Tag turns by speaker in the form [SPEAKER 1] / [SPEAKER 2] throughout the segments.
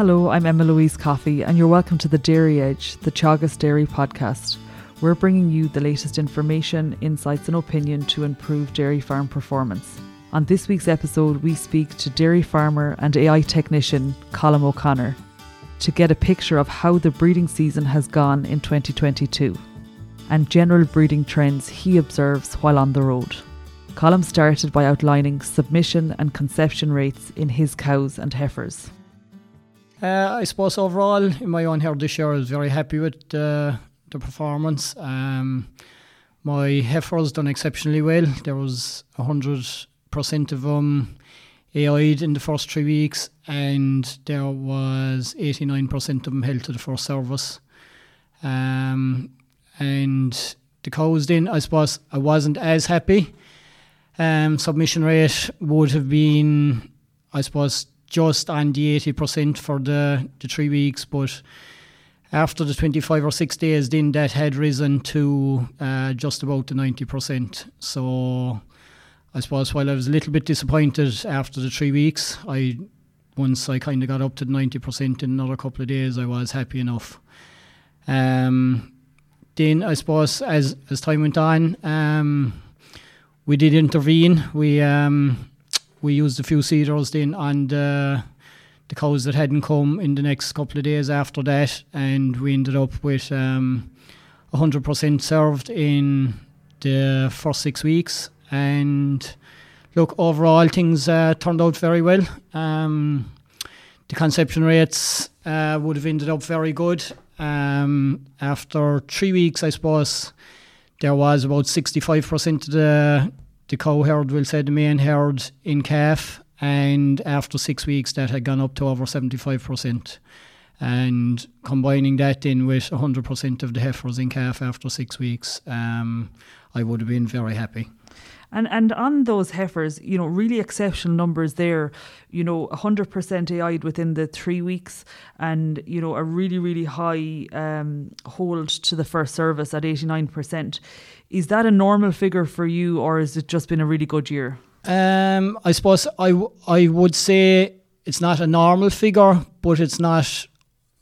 [SPEAKER 1] Hello, I'm Emma Louise Coffey, and you're welcome to the Dairy Edge, the Teagasc Dairy podcast. We're bringing you the latest information, insights, and opinion to improve dairy farm performance. On this week's episode, we speak to dairy farmer and AI technician Colm O'Connor to get a picture of how the breeding season has gone in 2022 and general breeding trends he observes while on the road. Colm started by outlining submission and conception rates in his cows and heifers.
[SPEAKER 2] Uh, I suppose overall, in my own herd this year, I was very happy with uh, the performance. Um, my heifers done exceptionally well. There was hundred percent of them AI'd in the first three weeks, and there was eighty nine percent of them held to the first service. Um, and the cows then, I suppose, I wasn't as happy. Um, submission rate would have been, I suppose, just on the 80% for the, the three weeks, but after the 25 or 6 days, then that had risen to uh, just about the 90%. So I suppose while I was a little bit disappointed after the three weeks, I once I kind of got up to 90% in another couple of days, I was happy enough. Um, then I suppose as as time went on, um, we did intervene. We um, we used a few CIDRs then on the, the cows that hadn't come in the next couple of days after that, and we ended up with um, 100% served in the first six weeks. And look, overall, things uh, turned out very well. Um, the conception rates uh, would have ended up very good. Um, after three weeks, I suppose there was about 65% of the the cow herd, we'll say the main herd in calf, and after six weeks that had gone up to over 75%. And combining that in with 100% of the heifers in calf after six weeks, um, I would have been very happy.
[SPEAKER 1] And and on those heifers, you know, really exceptional numbers there. You know, 100% AI'd within the three weeks, and you know, a really really high um, hold to the first service at 89%. Is that a normal figure for you, or has it just been a really good year?
[SPEAKER 2] Um, I suppose I, w- I would say it's not a normal figure, but it's not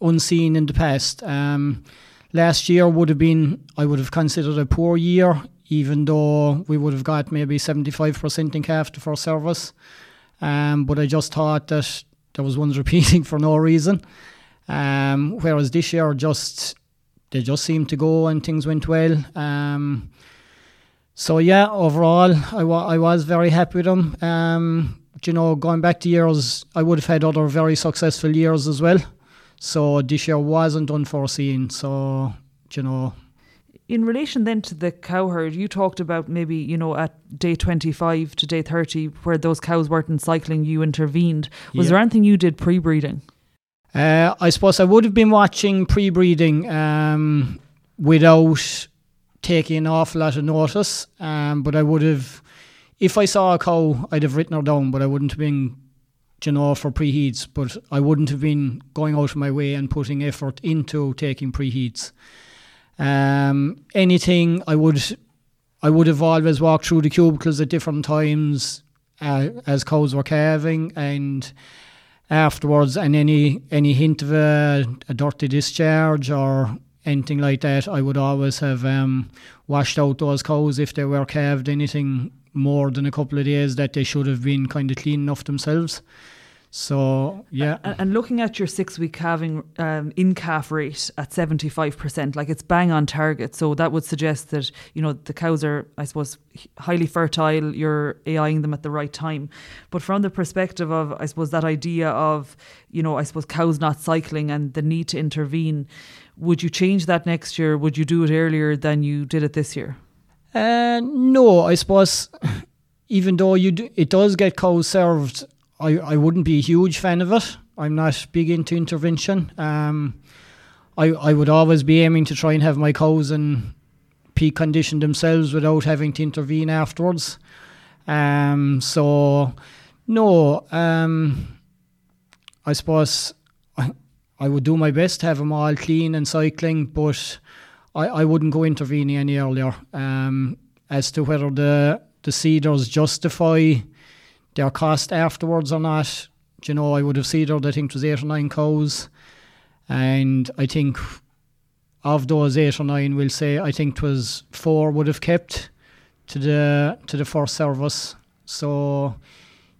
[SPEAKER 2] unseen in the past. Um, last year would have been, I would have considered a poor year, even though we would have got maybe 75% in calf for service. Um, but I just thought that there was ones repeating for no reason. Um, whereas this year, just they just seemed to go and things went well. Um, so yeah, overall, I, wa- I was very happy with them. Um, you know, going back to years, I would have had other very successful years as well. So this year wasn't unforeseen. So you know.
[SPEAKER 1] In relation then to the cow herd, you talked about maybe, you know, at day 25 to day 30, where those cows weren't cycling, you intervened. Was
[SPEAKER 2] Yeah.
[SPEAKER 1] there anything you did pre breeding?
[SPEAKER 2] Uh, I suppose I would have been watching pre-breeding um, without taking an awful lot of notice, um, but I would have, if I saw a cow, I'd have written her down, but I wouldn't have been, you know, for preheats. But I wouldn't have been going out of my way and putting effort into taking preheats. Um, anything I would, I would have always walked through the cubicles at different times uh, as cows were calving and afterwards and any any hint of a, a dirty discharge or anything like that I would always have um, washed out those cows if they were calved anything more than a couple of days that they should have been kind of clean enough themselves so yeah
[SPEAKER 1] And, and looking at your six week calving um, in calf rate at 75%, like it's bang on target. So that would suggest that, you know, the cows are, I suppose, highly fertile, you're AIing them at the right time. But from the perspective of, I suppose, that idea of, you know, I suppose cows not cycling and the need to intervene, would you change that next year? Would you do it earlier than you did it this year?
[SPEAKER 2] Uh, no, I suppose even though you do, it does get cows served, I, I wouldn't be a huge fan of it. I'm not big into intervention. Um, I I would always be aiming to try and have my cows in peak condition themselves without having to intervene afterwards. Um, so no, um, I suppose I, I would do my best to have them all clean and cycling, but I, I wouldn't go intervening any earlier. Um, as to whether the the CIDRs justify their cost afterwards or not, you know, I would have seeded, I think it was eight or nine cows. And I think of those eight or nine, we'll say, I think it was four would have kept to the to the first service. So,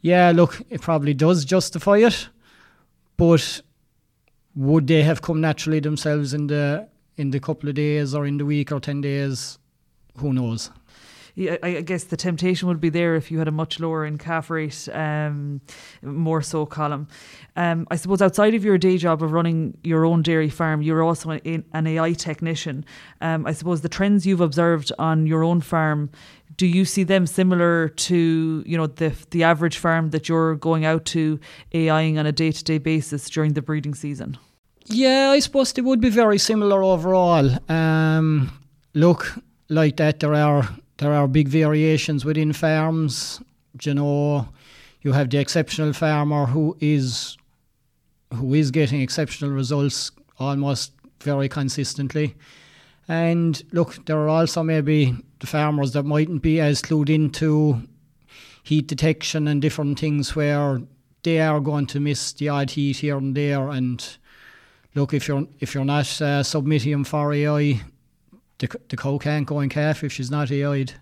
[SPEAKER 2] yeah, look, it probably does justify it, but would they have come naturally themselves in the in the couple of days or in the week or ten days? Who knows?
[SPEAKER 1] I guess the temptation would be there if you had a much lower in calf rate, um, more so Colm. Um, I suppose outside of your day job of running your own dairy farm, you're also an, an AI technician. Um, I suppose the trends you've observed on your own farm, do you see them similar to you know the the average farm that you're going out to AIing on a day to day basis during the breeding season?
[SPEAKER 2] Yeah, I suppose they would be very similar overall. Um, look, like that, there are there are big variations within farms. You know, you have the exceptional farmer who is who is getting exceptional results almost very consistently. And look, there are also maybe the farmers that mightn't be as clued into heat detection and different things where they are going to miss the odd heat here and there. And look, if you're if you're not uh, submitting for AI, the, the cow can't go in calf if she's not AI'd.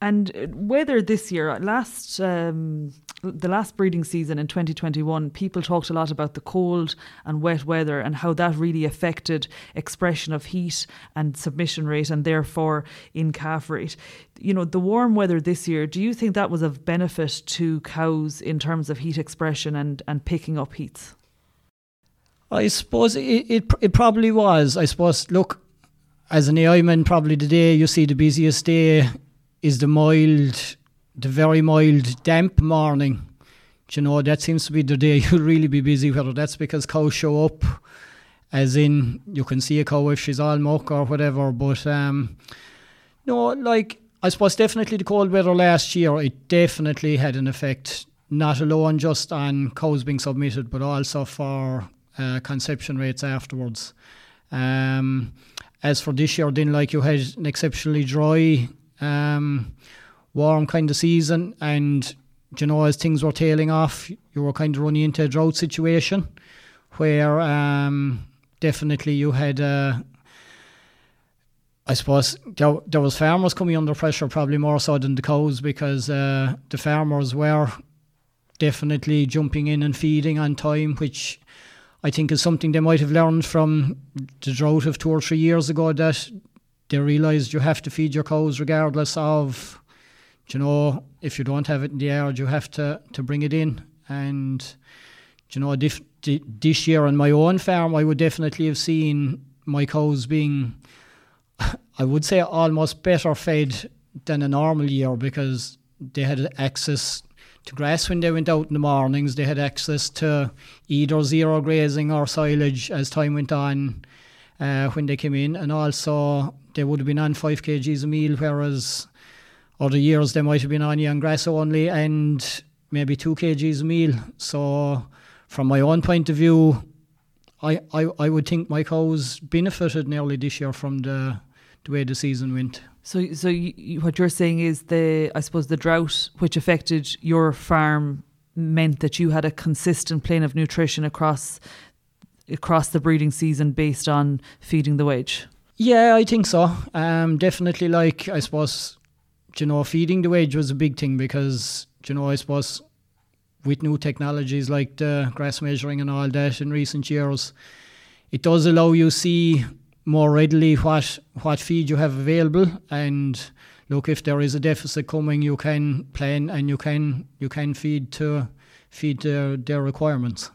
[SPEAKER 1] And uh, whether this year, last um, the last breeding season in 2021, people talked a lot about the cold and wet weather and how that really affected expression of heat and submission rate, and therefore in calf rate. You know, the warm weather this year. Do you think that was of benefit to cows in terms of heat expression and and picking up heats?
[SPEAKER 2] I suppose it, it, it probably was. I suppose, look, as an AIman, probably the day you see the busiest day is the mild, the very mild, damp morning. Do you know, that seems to be the day you'll really be busy, whether that's because cows show up, as in you can see a cow if she's all muck or whatever. But um, no, like, I suppose definitely the cold weather last year, it definitely had an effect, not alone just on cows being submitted, but also for uh, conception rates afterwards. Um, as for this year, then like you had an exceptionally dry, um, warm kind of season, and you know as things were tailing off, you were kind of running into a drought situation where um, definitely you had. Uh, I suppose there, there was farmers coming under pressure probably more so than the cows because uh, the farmers were definitely jumping in and feeding on time, which I think is something they might have learned from the drought of two or three years ago that they realised you have to feed your cows regardless of, you know, if you don't have it in the yard, you have to, to bring it in. And, you know, dif- this year on my own farm, I would definitely have seen my cows being, I would say, almost better fed than a normal year because they had access to grass when they went out in the mornings. They had access to either zero grazing or silage as time went on uh, when they came in, and also they would have been on five kgs a meal, whereas other years they might have been on young grass only and maybe two kgs a meal. So, from my own point of view, I, I, I would think my cows benefited nearly this year from the the way the season went.
[SPEAKER 1] So, so you, what you're saying is the, I suppose, the drought which affected your farm meant that you had a consistent plane of nutrition across across the breeding season based on feeding the wedge.
[SPEAKER 2] Yeah, I think so. Um, definitely, like I suppose, you know, feeding the wedge was a big thing because you know, I suppose with new technologies like the grass measuring and all that in recent years, it does allow you see more readily what what feed you have available. And look if there is a deficit coming you can plan and you can you can feed to feed their, their requirements.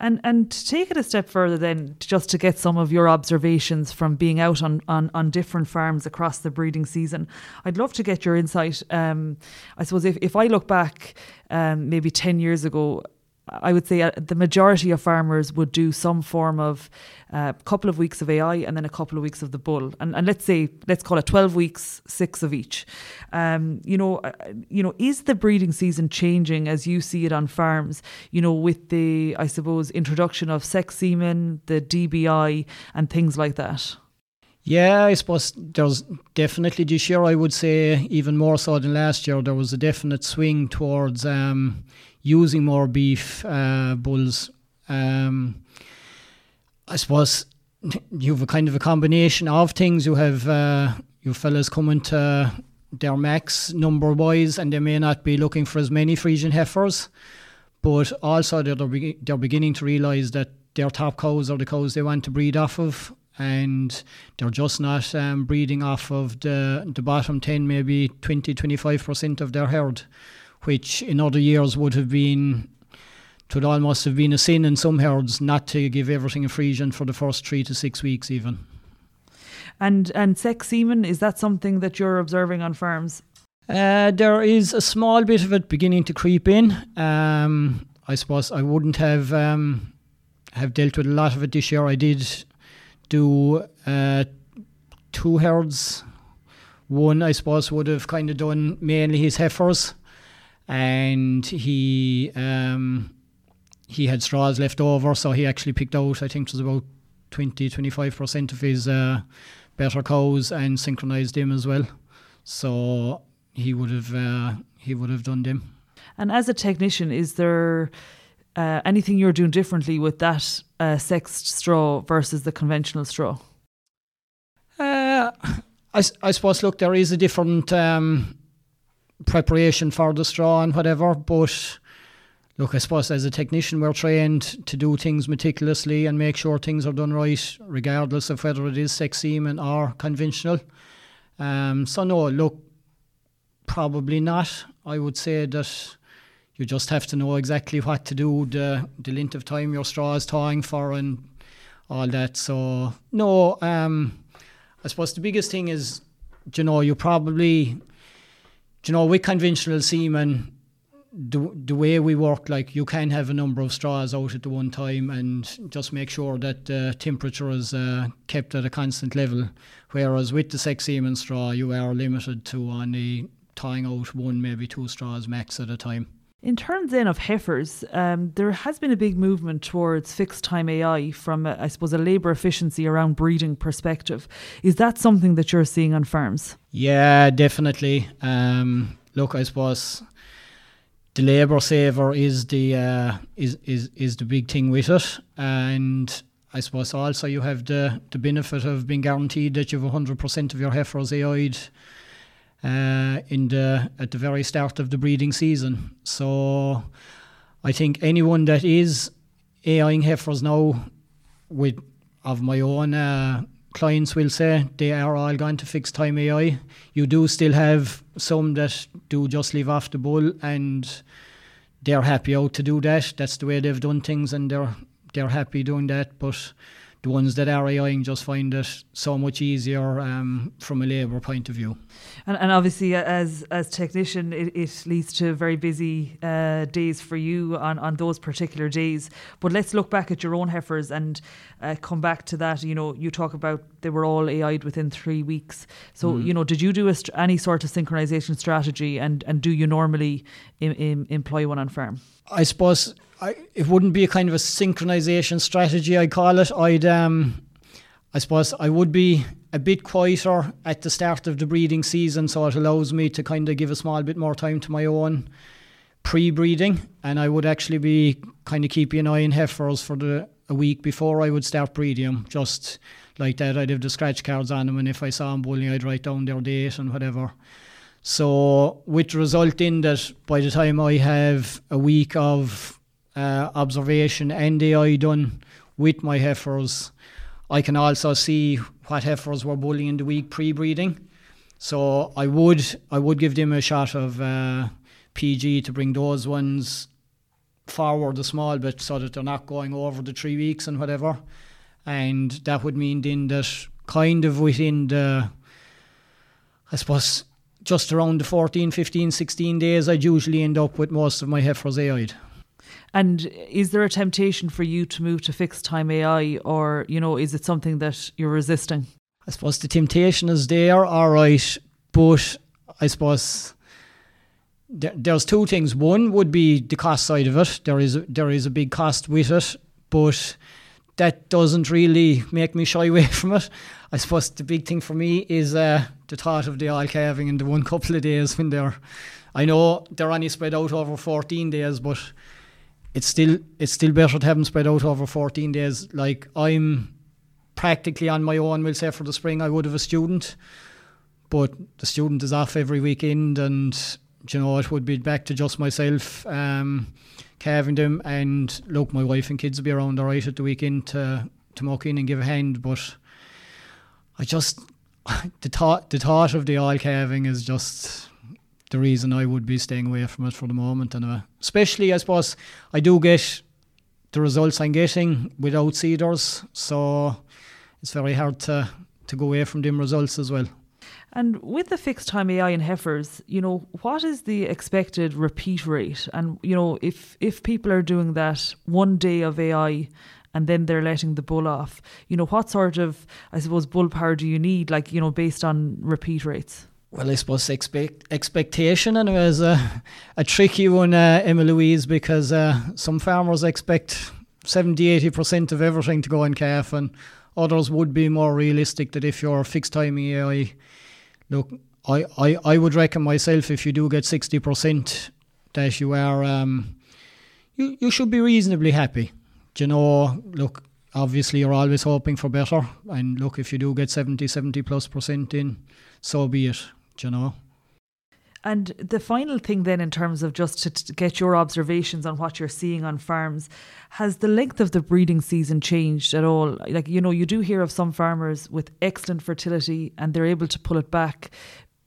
[SPEAKER 1] And and to take it a step further then just to get some of your observations from being out on, on, on different farms across the breeding season I'd love to get your insight. Um, I suppose if, if I look back um, maybe 10 years ago I would say uh, the majority of farmers would do some form of a uh, couple of weeks of AI and then a couple of weeks of the bull, and, and let's say let's call it twelve weeks, six of each. Um, you know, uh, you know, is the breeding season changing as you see it on farms? You know, with the I suppose introduction of sex semen, the EBI, and things like that.
[SPEAKER 2] Yeah, I suppose there's definitely this year. I would say even more so than last year. There was a definite swing towards. Um, using more beef uh, bulls. Um, I suppose you have a kind of a combination of things. You have uh, you fellas coming to their max number wise, and they may not be looking for as many Friesian heifers, but also they're, they're beginning to realise that their top cows are the cows they want to breed off of, and they're just not um, breeding off of the, the bottom 10, maybe 20 25% of their herd, which in other years would have been. It would almost have been a sin in some herds not to give everything a Friesian for the first three to six weeks, even.
[SPEAKER 1] And and sex semen is that something that you're observing on farms?
[SPEAKER 2] Uh, there is a small bit of it beginning to creep in. Um, I suppose I wouldn't have um, have dealt with a lot of it this year. I did do uh, two herds. One, I suppose, would have kind of done mainly his heifers, and he um, he had straws left over, so he actually picked out. I think it was about 20 25 percent of his uh, better cows and synchronized them as well. So he would have uh, he would have done them.
[SPEAKER 1] And as a technician, is there uh, anything you're doing differently with that uh, sexed straw versus the conventional straw?
[SPEAKER 2] Uh, I, I suppose. Look, there is a different um, preparation for the straw and whatever, but look, I suppose as a technician, we're trained to do things meticulously and make sure things are done right, regardless of whether it is sex semen or conventional. Um, so, no, look, probably not. I would say that you just have to know exactly what to do, the, the length of time your straw is thawing for, and all that. So, no, um, I suppose the biggest thing is, you know, you probably, you know, with conventional semen, the, the way we work, like you can have a number of straws out at the one time and just make sure that the temperature is uh, kept at a constant level. Whereas with the sex semen straw, you are limited to only tying out one, maybe two straws max at a time.
[SPEAKER 1] In terms then of heifers, um, there has been a big movement towards fixed time AI from, a, I suppose, a labour efficiency around breeding perspective. Is that something that you're seeing on farms?
[SPEAKER 2] Yeah, definitely. Um, look, I suppose the labour saver is the uh, is is is the big thing with it, and I suppose also you have the the benefit of being guaranteed that you have hundred percent of your heifers AI'd uh, in the at the very start of the breeding season. So I think anyone that is AIing heifers now, with of my own uh, clients will say they are all going to fixed time AI. You do still have some that do just leave off the bull and they're happy out to do that. That's the way they've done things and they're they're happy doing that. But the ones that are AIing just find it so much easier um, from a labour point of view.
[SPEAKER 1] And, and obviously, uh, as as technician, it, it leads to very busy uh, days for you on, on those particular days. But let's look back at your own heifers and uh, come back to that. You know, you talk about they were all AI'd within three weeks. So, mm. you know, did you do st- any sort of synchronisation strategy, and and do you normally Im- Im- employ one on farm?
[SPEAKER 2] I suppose I, it wouldn't be a kind of a synchronization strategy. I call it. I'd, um, I suppose, I would be a bit quieter at the start of the breeding season, so it allows me to kind of give a small bit more time to my own pre-breeding, and I would actually be kind of keeping an eye on heifers for the a week before I would start breeding them. Just like that, I'd have the scratch cards on them, and if I saw them bullying, I'd write down their date and whatever. So, with the result in that by the time I have a week of uh, observation and AI done with my heifers, I can also see what heifers were bullying the week pre-breeding. So I would I would give them a shot of uh, PG to bring those ones forward a small bit so that they're not going over the three weeks and whatever. And that would mean then that kind of within the I suppose just around the 14, 15, 16 days, I'd usually end up with most of my heifers AI'd.
[SPEAKER 1] And is there a temptation for you to move to fixed time AI, or you know, is it something that you're resisting?
[SPEAKER 2] I suppose the temptation is there, all right, but I suppose there, there's two things. One would be the cost side of it. There is there is a big cost with it, but that doesn't really make me shy away from it. I suppose the big thing for me is uh, the thought of the all calving in the one couple of days when they're I know they're only spread out over 14 days, but it's still it's still better to have them spread out over 14 days. Like I'm practically on my own, we'll say for the spring, I would have a student, but the student is off every weekend, and you know it would be back to just myself. Um, calving them and look my wife and kids will be around all right at the weekend to to muck in and give a hand but I just the thought the thought of the all calving is just the reason I would be staying away from it for the moment and especially I suppose I do get the results I'm getting without CIDRs so it's very hard to to go away from them results as well.
[SPEAKER 1] And with the fixed time AI in heifers, you know, what is the expected repeat rate? And you know, if if people are doing that one day of AI and then they're letting the bull off, you know, what sort of I suppose bull power do you need, like you know, based on repeat rates?
[SPEAKER 2] Well, I suppose expect expectation and it was a, a tricky one, uh, Emma Louise, because uh, some farmers expect 70 80% of everything to go in calf, and others would be more realistic that if you're fixed timing AI look, I, I, I would reckon myself if you do get 60% that you are, um, you, you should be reasonably happy. Do you know, look, obviously you're always hoping for better. And look, if you do get 70, 70 plus percent in, so be it. Do you know?
[SPEAKER 1] And the final thing, then, in terms of just to, to, get your observations on what you're seeing on farms, has the length of the breeding season changed at all? Like, you know, you do hear of some farmers with excellent fertility and they're able to pull it back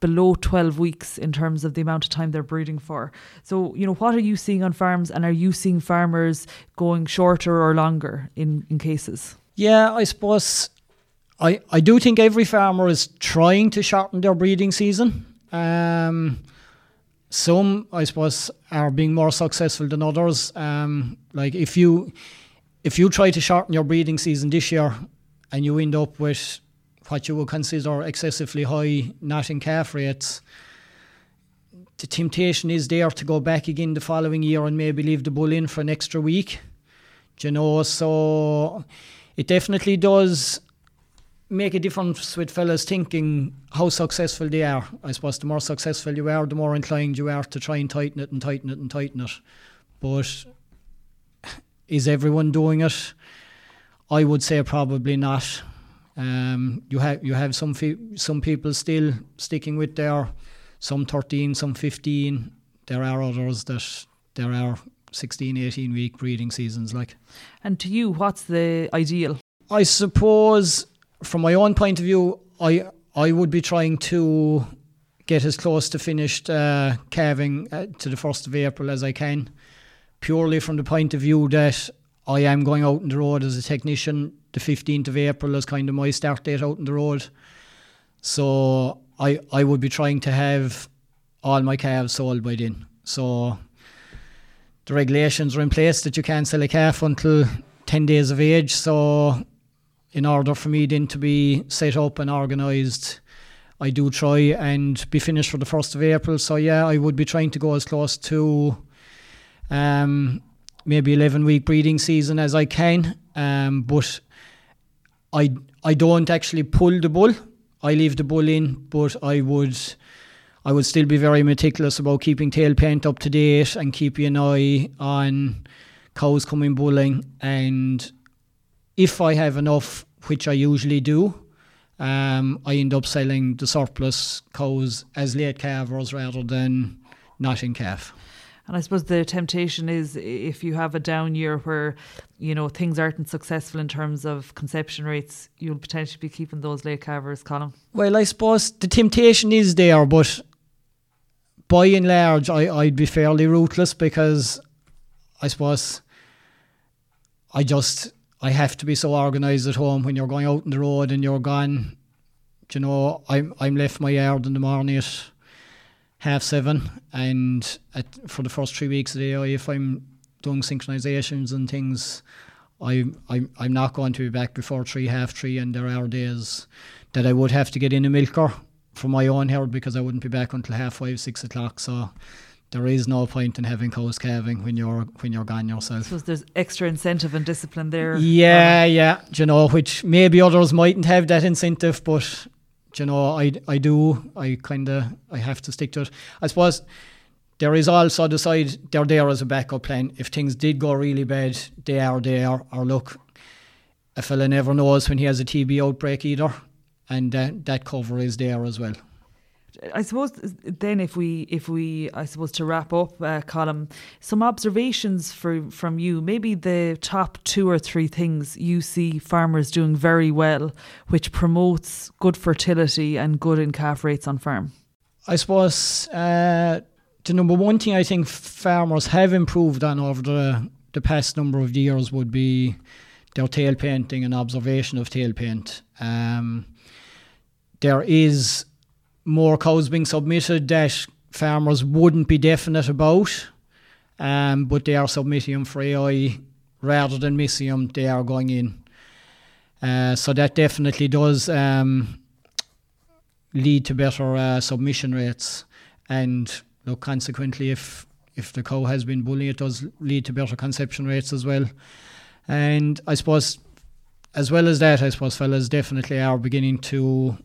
[SPEAKER 1] below 12 weeks in terms of the amount of time they're breeding for. So, you know, what are you seeing on farms and are you seeing farmers going shorter or longer in, in cases?
[SPEAKER 2] Yeah, I suppose I, I do think every farmer is trying to shorten their breeding season. Um, some, I suppose, are being more successful than others. Um, like if you if you try to shorten your breeding season this year and you end up with what you would consider excessively high knotting calf rates, the temptation is there to go back again the following year and maybe leave the bull in for an extra week. Do you know, so it definitely does make a difference with fellas thinking how successful they are. I suppose the more successful you are, the more inclined you are to try and tighten it and tighten it and tighten it. But is everyone doing it? I would say probably not. Um, you have you have some fe- some people still sticking with their some 13, some 15. There are others that there are 16, 18 week breeding seasons like.
[SPEAKER 1] And to you, what's the ideal?
[SPEAKER 2] I suppose from my own point of view, I I would be trying to get as close to finished uh, calving uh, to the first of April as I can, purely from the point of view that I am going out on the road as a technician. The fifteenth of April is kind of my start date out on the road, so I I would be trying to have all my calves sold by then. So the regulations are in place that you can't sell a calf until ten days of age. So in order for me then to be set up and organised, I do try and be finished for the 1st of April. So, yeah, I would be trying to go as close to um, maybe 11 week breeding season as I can. Um, but I, I don't actually pull the bull. I leave the bull in, but I would. I would still be very meticulous about keeping tail paint up to date and keeping an eye on cows coming bulling and if I have enough, which I usually do, um, I end up selling the surplus cows as late calvers rather than not in calf.
[SPEAKER 1] And I suppose the temptation is if you have a down year where, you know, things aren't successful in terms of conception rates, you'll potentially be keeping those late calvers, Colm.
[SPEAKER 2] Well, I suppose the temptation is there, but by and large, I, I'd be fairly ruthless because I suppose I just I have to be so organised at home when you're going out on the road and you're gone. You know, I'm I'm left my yard in the morning at half seven, and at, for the first three weeks of the day, if I'm doing synchronizations and things, I'm I'm I'm not going to be back before three half three, and there are days that I would have to get in a milker for my own herd because I wouldn't be back until half five six o'clock. So there is no point in having coast calving when you're when you're gone yourself.
[SPEAKER 1] So there's extra incentive and discipline there.
[SPEAKER 2] Yeah, yeah. Do you know, which maybe others mightn't have that incentive, but you know, I, I do. I kind of I have to stick to it. I suppose there is also the side they're there as a backup plan. If things did go really bad, they are there. Or look, a fella never knows when he has a TB outbreak either, and that that cover is there as well.
[SPEAKER 1] I suppose then if we if we I suppose to wrap up uh, some observations for from you maybe the top two or three things you see farmers doing very well which promotes good fertility and good in calf rates on farm.
[SPEAKER 2] I suppose uh, the number one thing I think farmers have improved on over the the past number of years would be their tail painting and observation of tail paint. Um, there is more cows being submitted that farmers wouldn't be definite about, um, but they are submitting them for AI rather than missing them, they are going in. Uh, so that definitely does um, lead to better uh, submission rates. And look, consequently, if if the cow has been bullying, it does lead to better conception rates as well. And I suppose, as well as that, I suppose fellas definitely are beginning to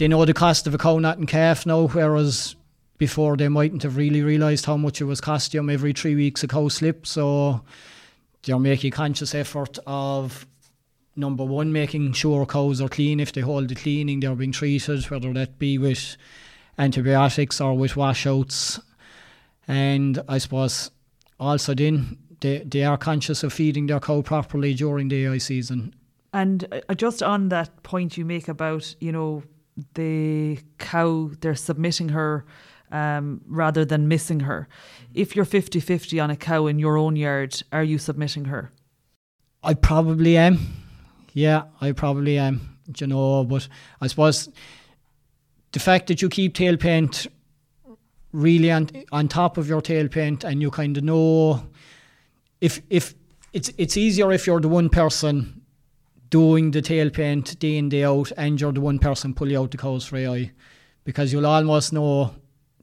[SPEAKER 2] they know the cost of a cow nut and calf now, whereas before they mightn't have really realised how much it was costing them every three weeks a cow slip. So they're making a conscious effort of number one, making sure cows are clean. If they hold the cleaning, they're being treated, whether that be with antibiotics or with washouts. And I suppose also then they, they are conscious of feeding their cow properly during the AI season.
[SPEAKER 1] And uh, just on that point you make about, you know, the cow, they're submitting her um, rather than missing her. If you're 50 50 on a cow in your own yard, are you submitting her?
[SPEAKER 2] I probably am. Yeah, I probably am. You know, but I suppose the fact that you keep tail paint really on on top of your tail paint and you kind of know if if it's it's easier if you're the one person doing the tail paint day in, day out, and you're the one person pulling out the cows for AI because you'll almost know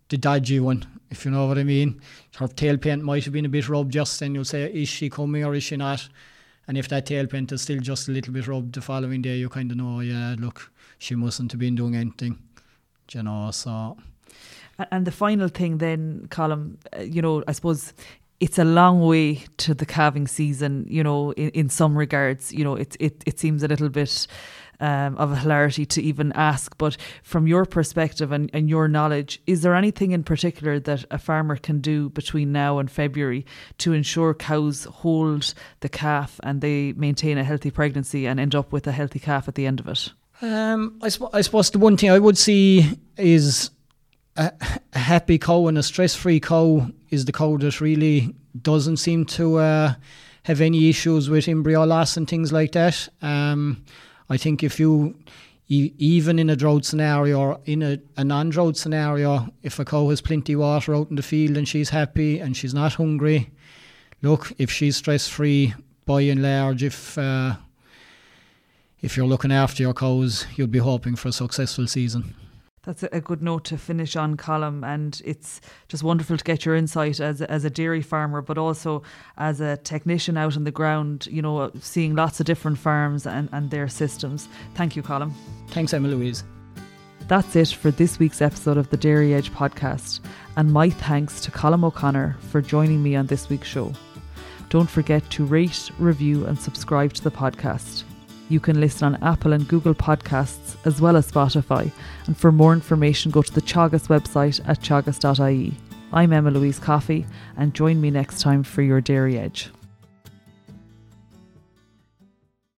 [SPEAKER 2] the dodgy one, if you know what I mean. Her tail paint might have been a bit rubbed just then, you'll say, is she coming or is she not? And if that tail paint is still just a little bit rubbed the following day, you kind of know, yeah, look, she mustn't have been doing anything, you know, so.
[SPEAKER 1] And the final thing then, Colm, uh, you know, I suppose it's a long way to the calving season, you know, in, in some regards, you know, it, it, it seems a little bit um, of a hilarity to even ask. But from your perspective and, and your knowledge, is there anything in particular that a farmer can do between now and February to ensure cows hold the calf and they maintain a healthy pregnancy and end up with a healthy calf at the end of it?
[SPEAKER 2] Um, I, sp- I suppose the one thing I would see is a, a happy cow and a stress-free cow is the cow that really doesn't seem to uh, have any issues with embryo loss and things like that. Um, I think if you even in a drought scenario or in a, a non-drought scenario, if a cow has plenty of water out in the field and she's happy and she's not hungry, look, if she's stress-free, by and large, if uh, if you're looking after your cows, you'll be hoping for a successful season
[SPEAKER 1] that's a good note to finish on Colm and it's just wonderful to get your insight as a, as a dairy farmer but also as a technician out on the ground you know seeing lots of different farms and, and their systems. Thank you Colm
[SPEAKER 2] thanks Emma Louise.
[SPEAKER 1] That's it for this week's episode of the Dairy Edge podcast and my thanks to Colm O'Connor for joining me on this week's show. Don't forget to rate review and subscribe to the podcast you can listen on Apple and Google Podcasts as well as Spotify. And for more information, go to the Teagasc website at teagasc.ie. I'm Emma Louise Coffey, and join me next time for your Dairy Edge.